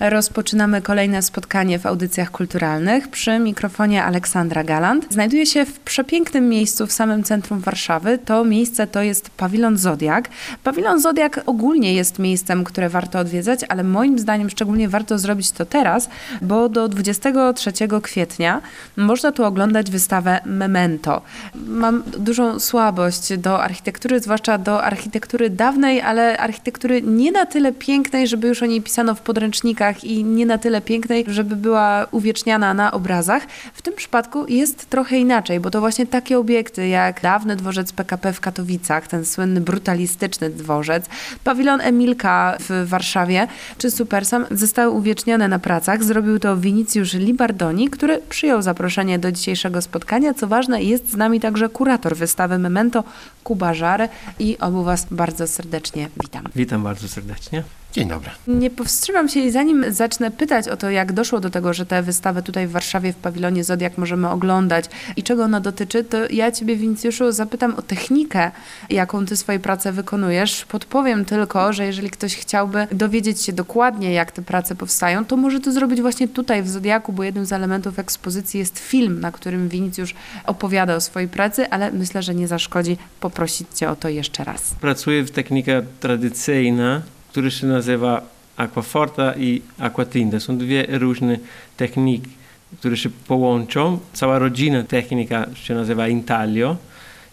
Rozpoczynamy kolejne spotkanie w audycjach kulturalnych. Przy mikrofonie Aleksandra Galant. Znajduję się w przepięknym miejscu w samym centrum Warszawy. To miejsce to jest pawilon Zodiak. Pawilon Zodiak ogólnie jest miejscem, które warto odwiedzać, ale moim zdaniem szczególnie warto zrobić to teraz, bo do 23 kwietnia można tu oglądać wystawę Memento. Mam dużą słabość do architektury, zwłaszcza do architektury dawnej, ale architektury nie na tyle pięknej, żeby już o niej pisano w podręcznikach i nie na tyle pięknej, żeby była uwieczniana na obrazach. W tym przypadku jest trochę inaczej, bo to właśnie takie obiekty jak dawny dworzec PKP w Katowicach, ten słynny brutalistyczny dworzec, pawilon Emilka w Warszawie czy Supersam zostały uwiecznione na pracach. Zrobił to Vinicjusz Libardoni, który przyjął zaproszenie do dzisiejszego spotkania. Co ważne, jest z nami także kurator wystawy Memento Kuba Żary i obu Was bardzo serdecznie witam. Witam bardzo serdecznie. Dzień dobry. Nie powstrzymam się i zanim zacznę pytać o to, jak doszło do tego, że tę wystawę tutaj w Warszawie w pawilonie Zodiak możemy oglądać i czego ona dotyczy, to ja Ciebie, Wincjuszu, zapytam o technikę, jaką Ty swoje prace wykonujesz. Podpowiem tylko, że jeżeli ktoś chciałby dowiedzieć się dokładnie, jak te prace powstają, to może to zrobić właśnie tutaj w Zodiaku, bo jednym z elementów ekspozycji jest film, na którym Wincjusz opowiada o swojej pracy, ale myślę, że nie zaszkodzi poprosić Cię o to jeszcze raz. Pracuję w technikę tradycyjna, która się nazywa aquaforta i aquatinta. Są dwie różne techniki, które się połączą. Cała rodzina technika się nazywa intaglio,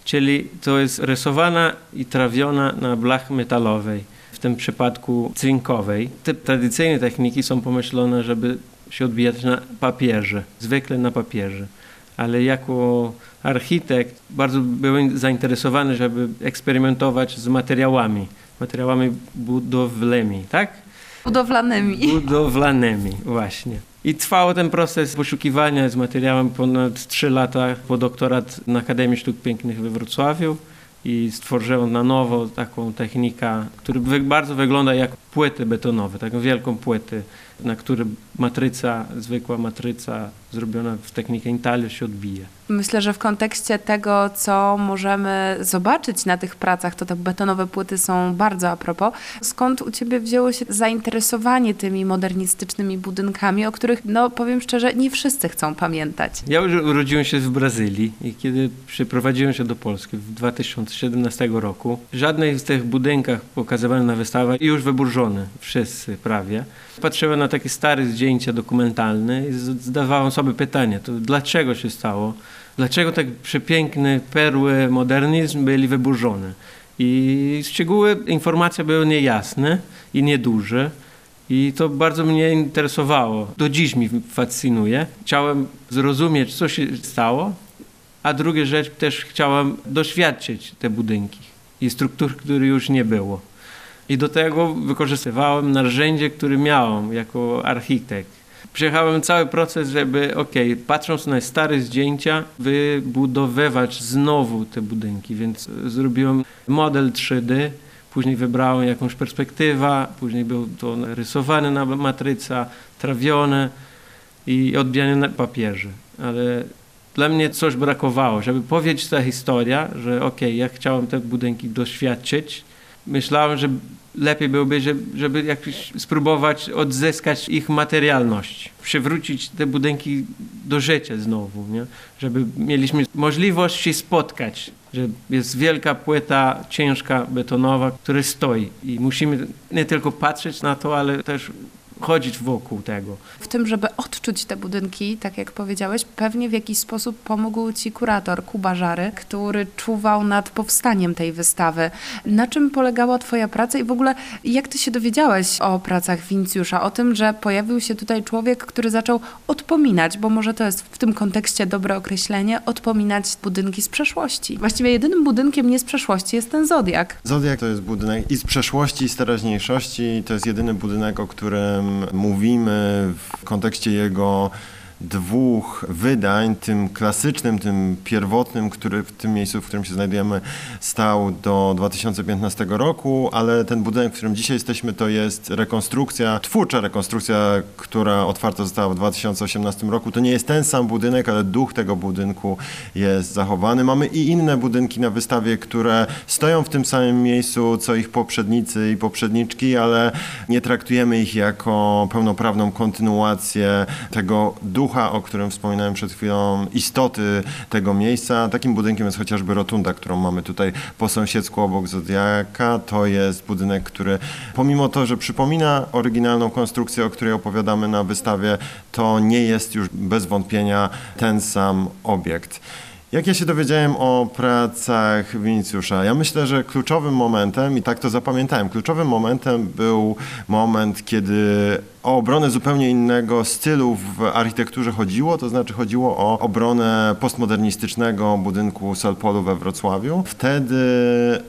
czyli to jest rysowana i trawiona na blach metalowej, w tym przypadku cynkowej. Te tradycyjne techniki są pomyślone, żeby się odbijać na papierze, zwykle na papierze. Ale jako architekt bardzo byłem zainteresowany, żeby eksperymentować z materiałami materiałami budowlanymi, tak? Budowlanymi. Budowlanymi, właśnie. I trwał ten proces poszukiwania z materiałem ponad 3 lata po doktorat na Akademii Sztuk Pięknych we Wrocławiu i stworzyłem na nowo taką technikę, która bardzo wygląda jak płyty betonowe, taką wielką płytę, na której matryca, zwykła matryca zrobiona w technikę intaglio się odbija. Myślę, że w kontekście tego, co możemy zobaczyć na tych pracach, to te betonowe płyty są bardzo a propos. Skąd u Ciebie wzięło się zainteresowanie tymi modernistycznymi budynkami, o których, no powiem szczerze, nie wszyscy chcą pamiętać? Ja urodziłem się w Brazylii i kiedy przyprowadziłem się do Polski w 2017 roku, żadnej z tych budynkach pokazywanych na wystawach już wyburzone, wszyscy prawie. Patrzyłem na takie stare zdjęcia dokumentalne i zdawałem sobie pytanie, to dlaczego się stało? Dlaczego tak przepiękne perły modernizm byli wyburzone? I szczegóły, informacje były niejasne i nieduże. I to bardzo mnie interesowało. Do dziś mi fascynuje. Chciałem zrozumieć, co się stało, a druga rzecz, też chciałem doświadczyć te budynki i struktur, których już nie było. I do tego wykorzystywałem narzędzie, które miałem jako architekt. Przejechałem cały proces, żeby, ok, patrząc na stare zdjęcia, wybudowywać znowu te budynki. Więc zrobiłem model 3D, później wybrałem jakąś perspektywę, później był to rysowane na matryca, trawione i odbijane na papierze. Ale dla mnie coś brakowało, żeby powiedzieć ta historia, że ok, ja chciałem te budynki doświadczyć. Myślałem, że lepiej byłoby, żeby, jakoś spróbować odzyskać ich materialność, przywrócić te budynki do życia znowu, nie? żeby mieliśmy możliwość się spotkać, że jest wielka płyta ciężka, betonowa, która stoi i musimy nie tylko patrzeć na to, ale też chodzić wokół tego. W tym, żeby odczuć te budynki, tak jak powiedziałeś, pewnie w jakiś sposób pomógł Ci kurator Kuba Żary, który czuwał nad powstaniem tej wystawy. Na czym polegała Twoja praca i w ogóle jak Ty się dowiedziałeś o pracach Wincjusza, o tym, że pojawił się tutaj człowiek, który zaczął odpominać, bo może to jest w tym kontekście dobre określenie, odpominać budynki z przeszłości. Właściwie jedynym budynkiem nie z przeszłości jest ten Zodiak. Zodiak to jest budynek i z przeszłości, i z teraźniejszości. To jest jedyny budynek, o którym mówimy w kontekście jego dwóch wydań, tym klasycznym, tym pierwotnym, który w tym miejscu, w którym się znajdujemy, stał do 2015 roku, ale ten budynek, w którym dzisiaj jesteśmy, to jest rekonstrukcja, twórcza rekonstrukcja, która otwarta została w 2018 roku. To nie jest ten sam budynek, ale duch tego budynku jest zachowany. Mamy i inne budynki na wystawie, które stoją w tym samym miejscu, co ich poprzednicy i poprzedniczki, ale nie traktujemy ich jako pełnoprawną kontynuację tego ducha, o którym wspominałem przed chwilą, istoty tego miejsca. Takim budynkiem jest chociażby rotunda, którą mamy tutaj po sąsiedzku obok Zodiaka. To jest budynek, który pomimo to, że przypomina oryginalną konstrukcję, o której opowiadamy na wystawie, to nie jest już bez wątpienia ten sam obiekt. Jak ja się dowiedziałem o pracach Winicjusza? Ja myślę, że kluczowym momentem, i tak to zapamiętałem, kluczowym momentem był moment, kiedy o obronę zupełnie innego stylu w architekturze chodziło, to znaczy chodziło o obronę postmodernistycznego budynku Solpolu we Wrocławiu. Wtedy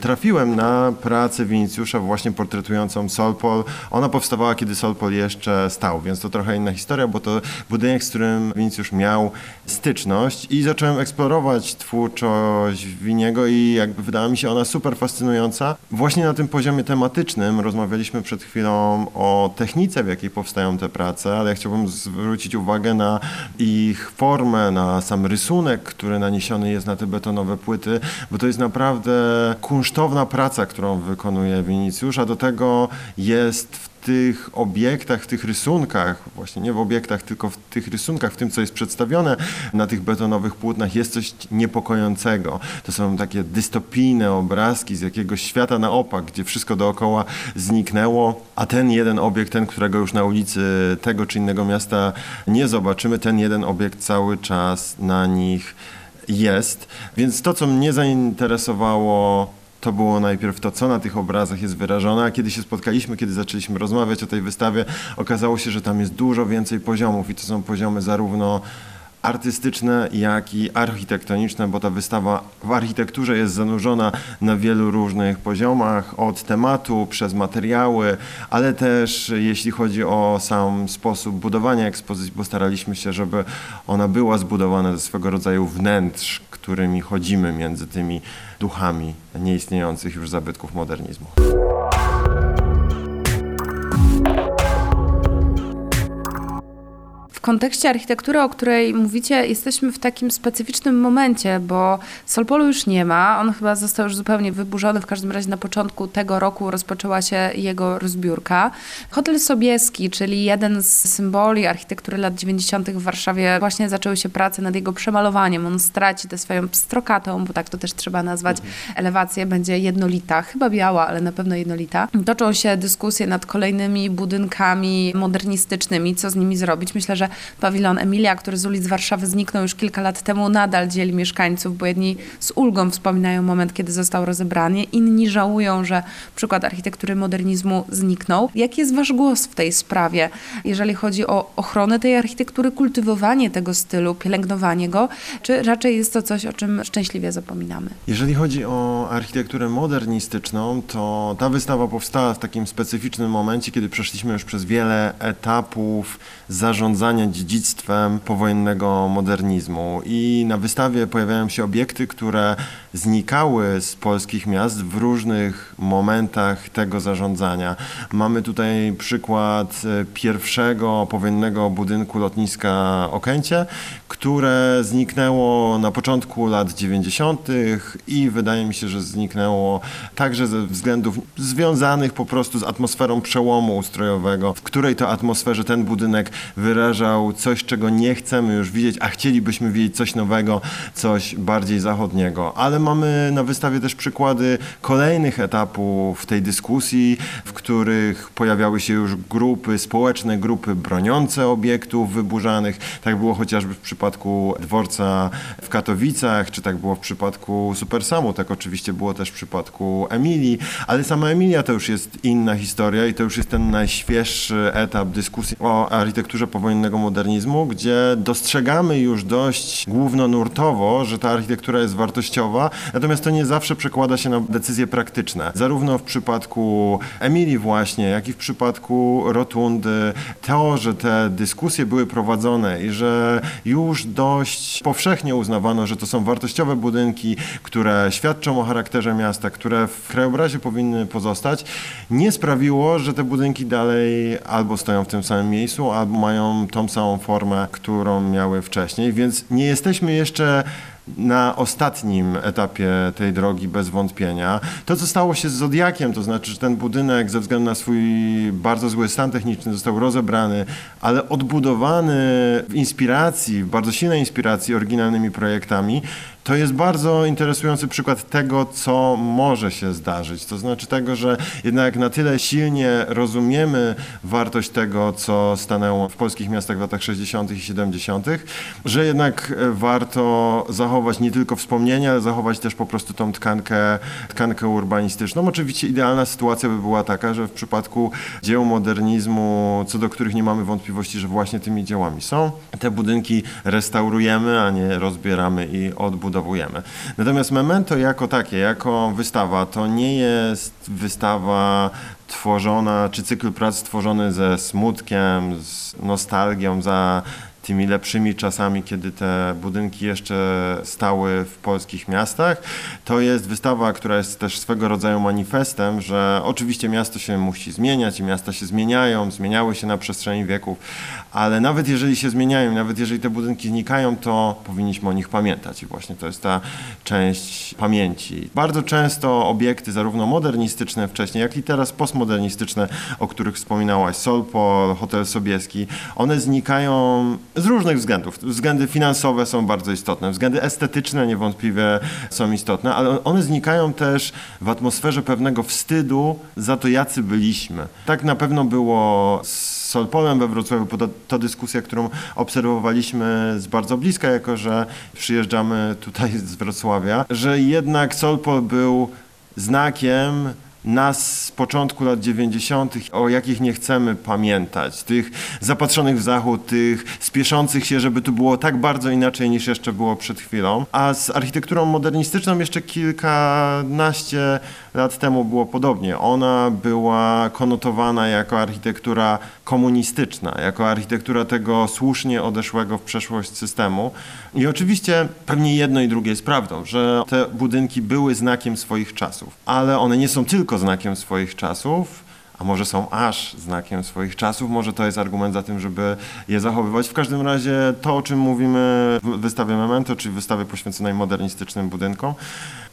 trafiłem na pracę Winicjusza właśnie portretującą Solpol. Ona powstawała, kiedy Solpol jeszcze stał, więc to trochę inna historia, bo to budynek, z którym Winicjusz miał styczność i zacząłem eksplorować twórczość Winiego i jakby wydała mi się ona super fascynująca. Właśnie na tym poziomie tematycznym rozmawialiśmy przed chwilą o technice, w jakiej powstają te prace, ale ja chciałbym zwrócić uwagę na ich formę, na sam rysunek, który naniesiony jest na te betonowe płyty, bo to jest naprawdę kunsztowna praca, którą wykonuje Winicjusz, a do tego jest w tych obiektach, w tych rysunkach, właśnie nie w obiektach, tylko w tych rysunkach, w tym, co jest przedstawione na tych betonowych płótnach, jest coś niepokojącego. To są takie dystopijne obrazki z jakiegoś świata na opak, gdzie wszystko dookoła zniknęło, a ten jeden obiekt, ten, którego już na ulicy tego czy innego miasta nie zobaczymy, ten jeden obiekt cały czas na nich jest. Więc to, co mnie zainteresowało to było najpierw to, co na tych obrazach jest wyrażone, a kiedy się spotkaliśmy, kiedy zaczęliśmy rozmawiać o tej wystawie, okazało się, że tam jest dużo więcej poziomów i to są poziomy zarówno artystyczne, jak i architektoniczne, bo ta wystawa w architekturze jest zanurzona na wielu różnych poziomach, od tematu przez materiały, ale też jeśli chodzi o sam sposób budowania ekspozycji, bo staraliśmy się, żeby ona była zbudowana ze swego rodzaju wnętrz, którymi chodzimy między tymi duchami nieistniejących już zabytków modernizmu. Kontekście architektury, o której mówicie, jesteśmy w takim specyficznym momencie, bo Solpolu już nie ma. On chyba został już zupełnie wyburzony. W każdym razie na początku tego roku rozpoczęła się jego rozbiórka. Hotel Sobieski, czyli jeden z symboli architektury lat 90. w Warszawie, właśnie zaczęły się prace nad jego przemalowaniem. On straci tę swoją pstrokatą, bo tak to też trzeba nazwać, elewację. Będzie jednolita, chyba biała, ale na pewno jednolita. Toczą się dyskusje nad kolejnymi budynkami modernistycznymi, co z nimi zrobić. Myślę, że pawilon Emilia, który z ulic Warszawy zniknął już kilka lat temu, nadal dzieli mieszkańców, bo jedni z ulgą wspominają moment, kiedy został rozebrany, inni żałują, że przykład architektury modernizmu zniknął. Jaki jest wasz głos w tej sprawie, jeżeli chodzi o ochronę tej architektury, kultywowanie tego stylu, pielęgnowanie go, czy raczej jest to coś, o czym szczęśliwie zapominamy? Jeżeli chodzi o architekturę modernistyczną, to ta wystawa powstała w takim specyficznym momencie, kiedy przeszliśmy już przez wiele etapów zarządzania dziedzictwem powojennego modernizmu. I na wystawie pojawiają się obiekty, które znikały z polskich miast w różnych momentach tego zarządzania. Mamy tutaj przykład e, pierwszego powojennego budynku lotniska Okęcie, które zniknęło na początku lat 90. i wydaje mi się, że zniknęło także ze względów związanych po prostu z atmosferą przełomu ustrojowego, w której to atmosferze ten budynek wyrażał coś, czego nie chcemy już widzieć, a chcielibyśmy widzieć coś nowego, coś bardziej zachodniego. Ale mamy na wystawie też przykłady kolejnych etapów tej dyskusji, w których pojawiały się już grupy społeczne, grupy broniące obiektów wyburzanych. Tak było chociażby w przypadku dworca w Katowicach, czy tak było w przypadku Supersamu, tak oczywiście było też w przypadku Emilii, ale sama Emilia to już jest inna historia i to już jest ten najświeższy etap dyskusji o architekturze powojennego modernizmu, gdzie dostrzegamy już dość głównonurtowo, że ta architektura jest wartościowa, Natomiast to nie zawsze przekłada się na decyzje praktyczne. Zarówno w przypadku Emilii właśnie, jak i w przypadku Rotundy, to, że te dyskusje były prowadzone i że już dość powszechnie uznawano, że to są wartościowe budynki, które świadczą o charakterze miasta, które w krajobrazie powinny pozostać, nie sprawiło, że te budynki dalej albo stoją w tym samym miejscu, albo mają tą samą formę, którą miały wcześniej, więc nie jesteśmy jeszcze na ostatnim etapie tej drogi bez wątpienia. To, co stało się z Zodiakiem, to znaczy, że ten budynek ze względu na swój bardzo zły stan techniczny został rozebrany, ale odbudowany w inspiracji, w bardzo silnej inspiracji oryginalnymi projektami, to jest bardzo interesujący przykład tego, co może się zdarzyć. To znaczy tego, że jednak na tyle silnie rozumiemy wartość tego, co stanęło w polskich miastach w latach 60. i 70., że jednak warto zachować nie tylko wspomnienia, ale zachować też po prostu tą tkankę, tkankę urbanistyczną. Oczywiście idealna sytuacja by była taka, że w przypadku dzieł modernizmu, co do których nie mamy wątpliwości, że właśnie tymi dziełami są, te budynki restaurujemy, a nie rozbieramy i odbudowujemy odbudowujemy. Natomiast Memento jako takie, jako wystawa, to nie jest wystawa tworzona, czy cykl prac stworzony ze smutkiem, z nostalgią za tymi lepszymi czasami, kiedy te budynki jeszcze stały w polskich miastach. To jest wystawa, która jest też swego rodzaju manifestem, że oczywiście miasto się musi zmieniać i miasta się zmieniają, zmieniały się na przestrzeni wieków, ale nawet jeżeli się zmieniają, nawet jeżeli te budynki znikają, to powinniśmy o nich pamiętać i właśnie to jest ta część pamięci. Bardzo często obiekty, zarówno modernistyczne wcześniej, jak i teraz postmodernistyczne, o których wspominałaś, Solpol, Hotel Sobieski, one znikają z różnych względów. Względy finansowe są bardzo istotne, względy estetyczne niewątpliwie są istotne, ale one znikają też w atmosferze pewnego wstydu za to, jacy byliśmy. Tak na pewno było z Solpolem we Wrocławiu, bo to, to dyskusja, którą obserwowaliśmy z bardzo bliska, jako że przyjeżdżamy tutaj z Wrocławia, że jednak Solpol był znakiem nas z początku lat 90., o jakich nie chcemy pamiętać. Tych zapatrzonych w zachód, tych spieszących się, żeby tu było tak bardzo inaczej niż jeszcze było przed chwilą. A z architekturą modernistyczną jeszcze kilkanaście lat temu było podobnie. Ona była konotowana jako architektura komunistyczna, jako architektura tego słusznie odeszłego w przeszłość systemu. I oczywiście pewnie jedno i drugie jest prawdą, że te budynki były znakiem swoich czasów, ale one nie są tylko znakiem swoich czasów, a może są aż znakiem swoich czasów, może to jest argument za tym, żeby je zachowywać. W każdym razie to, o czym mówimy w wystawie Memento, czyli wystawie poświęconej modernistycznym budynkom,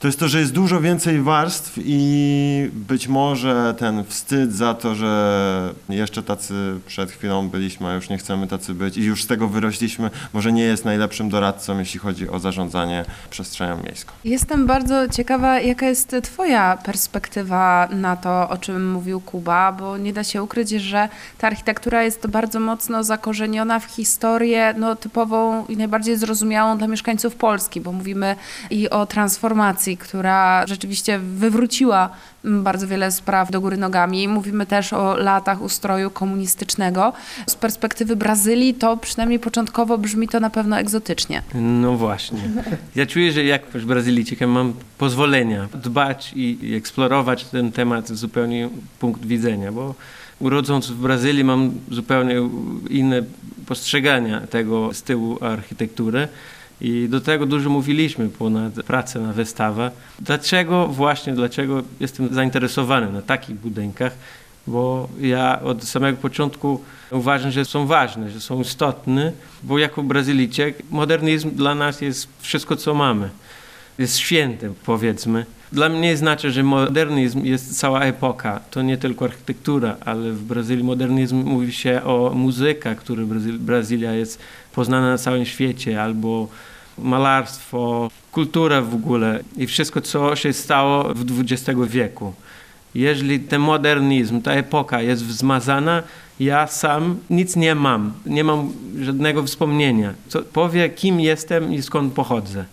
to jest to, że jest dużo więcej warstw i być może ten wstyd za to, że jeszcze tacy przed chwilą byliśmy, a już nie chcemy tacy być i już z tego wyrośliśmy, może nie jest najlepszym doradcą, jeśli chodzi o zarządzanie przestrzenią miejską. Jestem bardzo ciekawa, jaka jest Twoja perspektywa na to, o czym mówił Kuba, bo nie da się ukryć, że ta architektura jest bardzo mocno zakorzeniona w historię no, typową i najbardziej zrozumiałą dla mieszkańców Polski, bo mówimy i o transformacji która rzeczywiście wywróciła bardzo wiele spraw do góry nogami. Mówimy też o latach ustroju komunistycznego. Z perspektywy Brazylii to przynajmniej początkowo brzmi to na pewno egzotycznie. No właśnie. Ja czuję, że jak Brazylijczykiem mam pozwolenia dbać i eksplorować ten temat z zupełnie punkt widzenia, bo urodząc w Brazylii mam zupełnie inne postrzegania tego stylu architektury. I do tego dużo mówiliśmy ponad pracę na wystawę. Dlaczego właśnie, dlaczego jestem zainteresowany na takich budynkach? Bo ja od samego początku uważam, że są ważne, że są istotne, bo jako Brazylijczyk modernizm dla nas jest wszystko, co mamy. Jest święte, powiedzmy. Dla mnie znaczy, że modernizm jest cała epoka. To nie tylko architektura, ale w Brazylii modernizm mówi się o muzyce, który Brazylia jest poznana na całym świecie, albo malarstwo, kultura w ogóle i wszystko, co się stało w XX wieku. Jeżeli ten modernizm, ta epoka jest wzmazana, ja sam nic nie mam. Nie mam żadnego wspomnienia. Co powie, kim jestem i skąd pochodzę.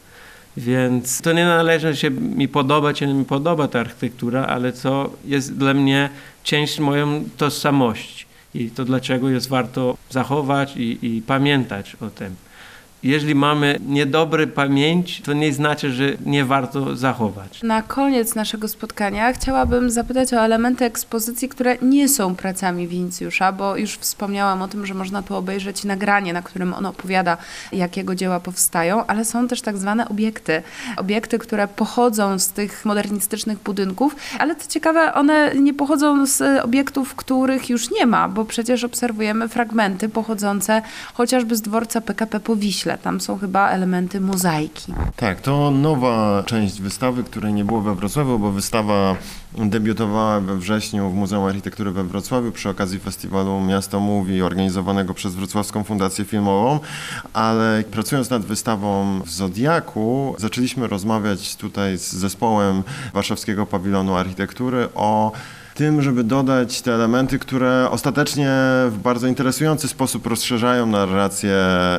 Więc to nie należy się mi podobać, czy nie mi podoba ta architektura, ale to jest dla mnie część moją tożsamości. I to dlaczego jest warto zachować i, i pamiętać o tym. Jeżeli mamy niedobry pamięć, to nie znaczy, że nie warto zachować. Na koniec naszego spotkania chciałabym zapytać o elementy ekspozycji, które nie są pracami Wincjusza, bo już wspomniałam o tym, że można tu obejrzeć nagranie, na którym on opowiada, jak jego dzieła powstają, ale są też tak zwane obiekty. Obiekty, które pochodzą z tych modernistycznych budynków, ale co ciekawe, one nie pochodzą z obiektów, których już nie ma, bo przecież obserwujemy fragmenty pochodzące chociażby z dworca PKP po Wiśle. Tam są chyba elementy mozaiki. Tak, to nowa część wystawy, której nie było we Wrocławiu, bo wystawa debiutowała we wrześniu w Muzeum Architektury we Wrocławiu przy okazji festiwalu Miasto Mówi organizowanego przez Wrocławską Fundację Filmową, ale pracując nad wystawą w Zodiaku zaczęliśmy rozmawiać tutaj z zespołem Warszawskiego Pawilonu Architektury o tym, żeby dodać te elementy, które ostatecznie w bardzo interesujący sposób rozszerzają narrację,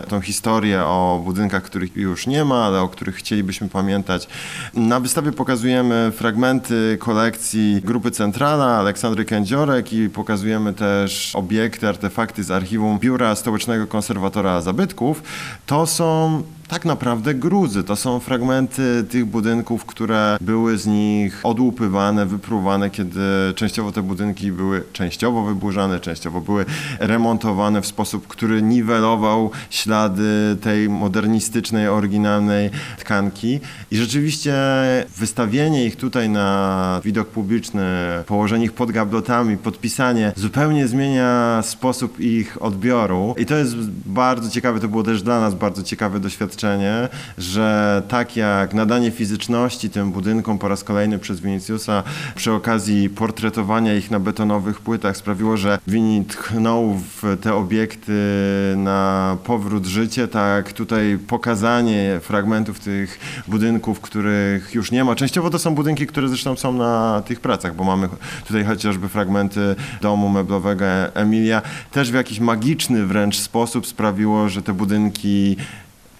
tą historię o budynkach, których już nie ma, ale o których chcielibyśmy pamiętać. Na wystawie pokazujemy fragmenty kolekcji Grupy Centrala, Aleksandry Kędziorek i pokazujemy też obiekty, artefakty z archiwum Biura Stołecznego Konserwatora Zabytków. To są tak naprawdę gruzy. To są fragmenty tych budynków, które były z nich odłupywane, wypruwane, kiedy częściowo te budynki były częściowo wyburzane, częściowo były remontowane w sposób, który niwelował ślady tej modernistycznej, oryginalnej tkanki. I rzeczywiście wystawienie ich tutaj na widok publiczny, położenie ich pod gablotami, podpisanie zupełnie zmienia sposób ich odbioru. I to jest bardzo ciekawe, to było też dla nas bardzo ciekawe doświadczenie że tak jak nadanie fizyczności tym budynkom po raz kolejny przez Viniciusa przy okazji portretowania ich na betonowych płytach sprawiło, że Vini tchnął w te obiekty na powrót życie, tak tutaj pokazanie fragmentów tych budynków, których już nie ma. Częściowo to są budynki, które zresztą są na tych pracach, bo mamy tutaj chociażby fragmenty domu meblowego Emilia. Też w jakiś magiczny wręcz sposób sprawiło, że te budynki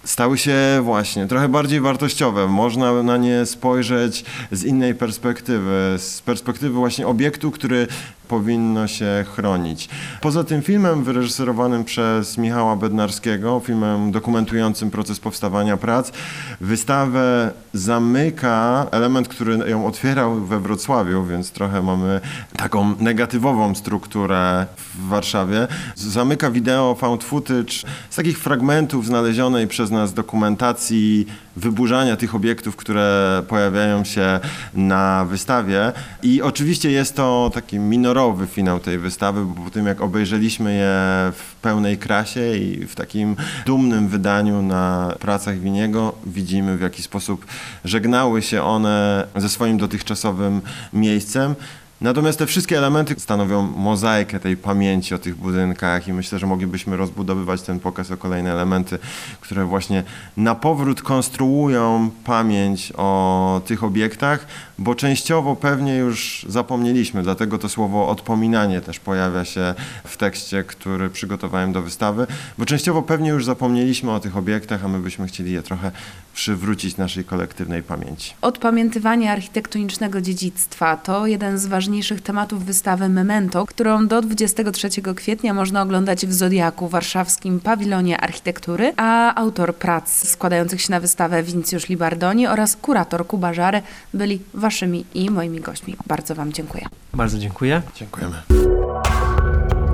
stały się właśnie trochę bardziej wartościowe. Można na nie spojrzeć z innej perspektywy, z perspektywy właśnie obiektu, który powinno się chronić. Poza tym filmem wyreżyserowanym przez Michała Bednarskiego, filmem dokumentującym proces powstawania prac, wystawę zamyka element, który ją otwierał we Wrocławiu, więc trochę mamy taką negatywową strukturę w Warszawie. Zamyka wideo found footage z takich fragmentów znalezionej przez nas dokumentacji wyburzania tych obiektów, które pojawiają się na wystawie. I oczywiście jest to taki minorowy finał tej wystawy, bo po tym jak obejrzeliśmy je w pełnej krasie i w takim dumnym wydaniu na pracach Winiego, widzimy w jaki sposób żegnały się one ze swoim dotychczasowym miejscem. Natomiast te wszystkie elementy stanowią mozaikę tej pamięci o tych budynkach i myślę, że moglibyśmy rozbudowywać ten pokaz o kolejne elementy, które właśnie na powrót konstruują pamięć o tych obiektach, bo częściowo pewnie już zapomnieliśmy, dlatego to słowo odpominanie też pojawia się w tekście, który przygotowałem do wystawy, bo częściowo pewnie już zapomnieliśmy o tych obiektach, a my byśmy chcieli je trochę przywrócić naszej kolektywnej pamięci. Odpamiętywanie architektonicznego dziedzictwa to jeden z ważniejszych tematów wystawy Memento, którą do 23 kwietnia można oglądać w Zodiaku, warszawskim pawilonie architektury, a autor prac składających się na wystawę Vincjusz Libardoni oraz kurator Kuba Żary byli waszymi i moimi gośćmi. Bardzo wam dziękuję. Bardzo dziękuję. Dziękujemy.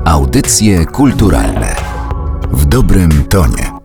Audycje kulturalne w dobrym tonie.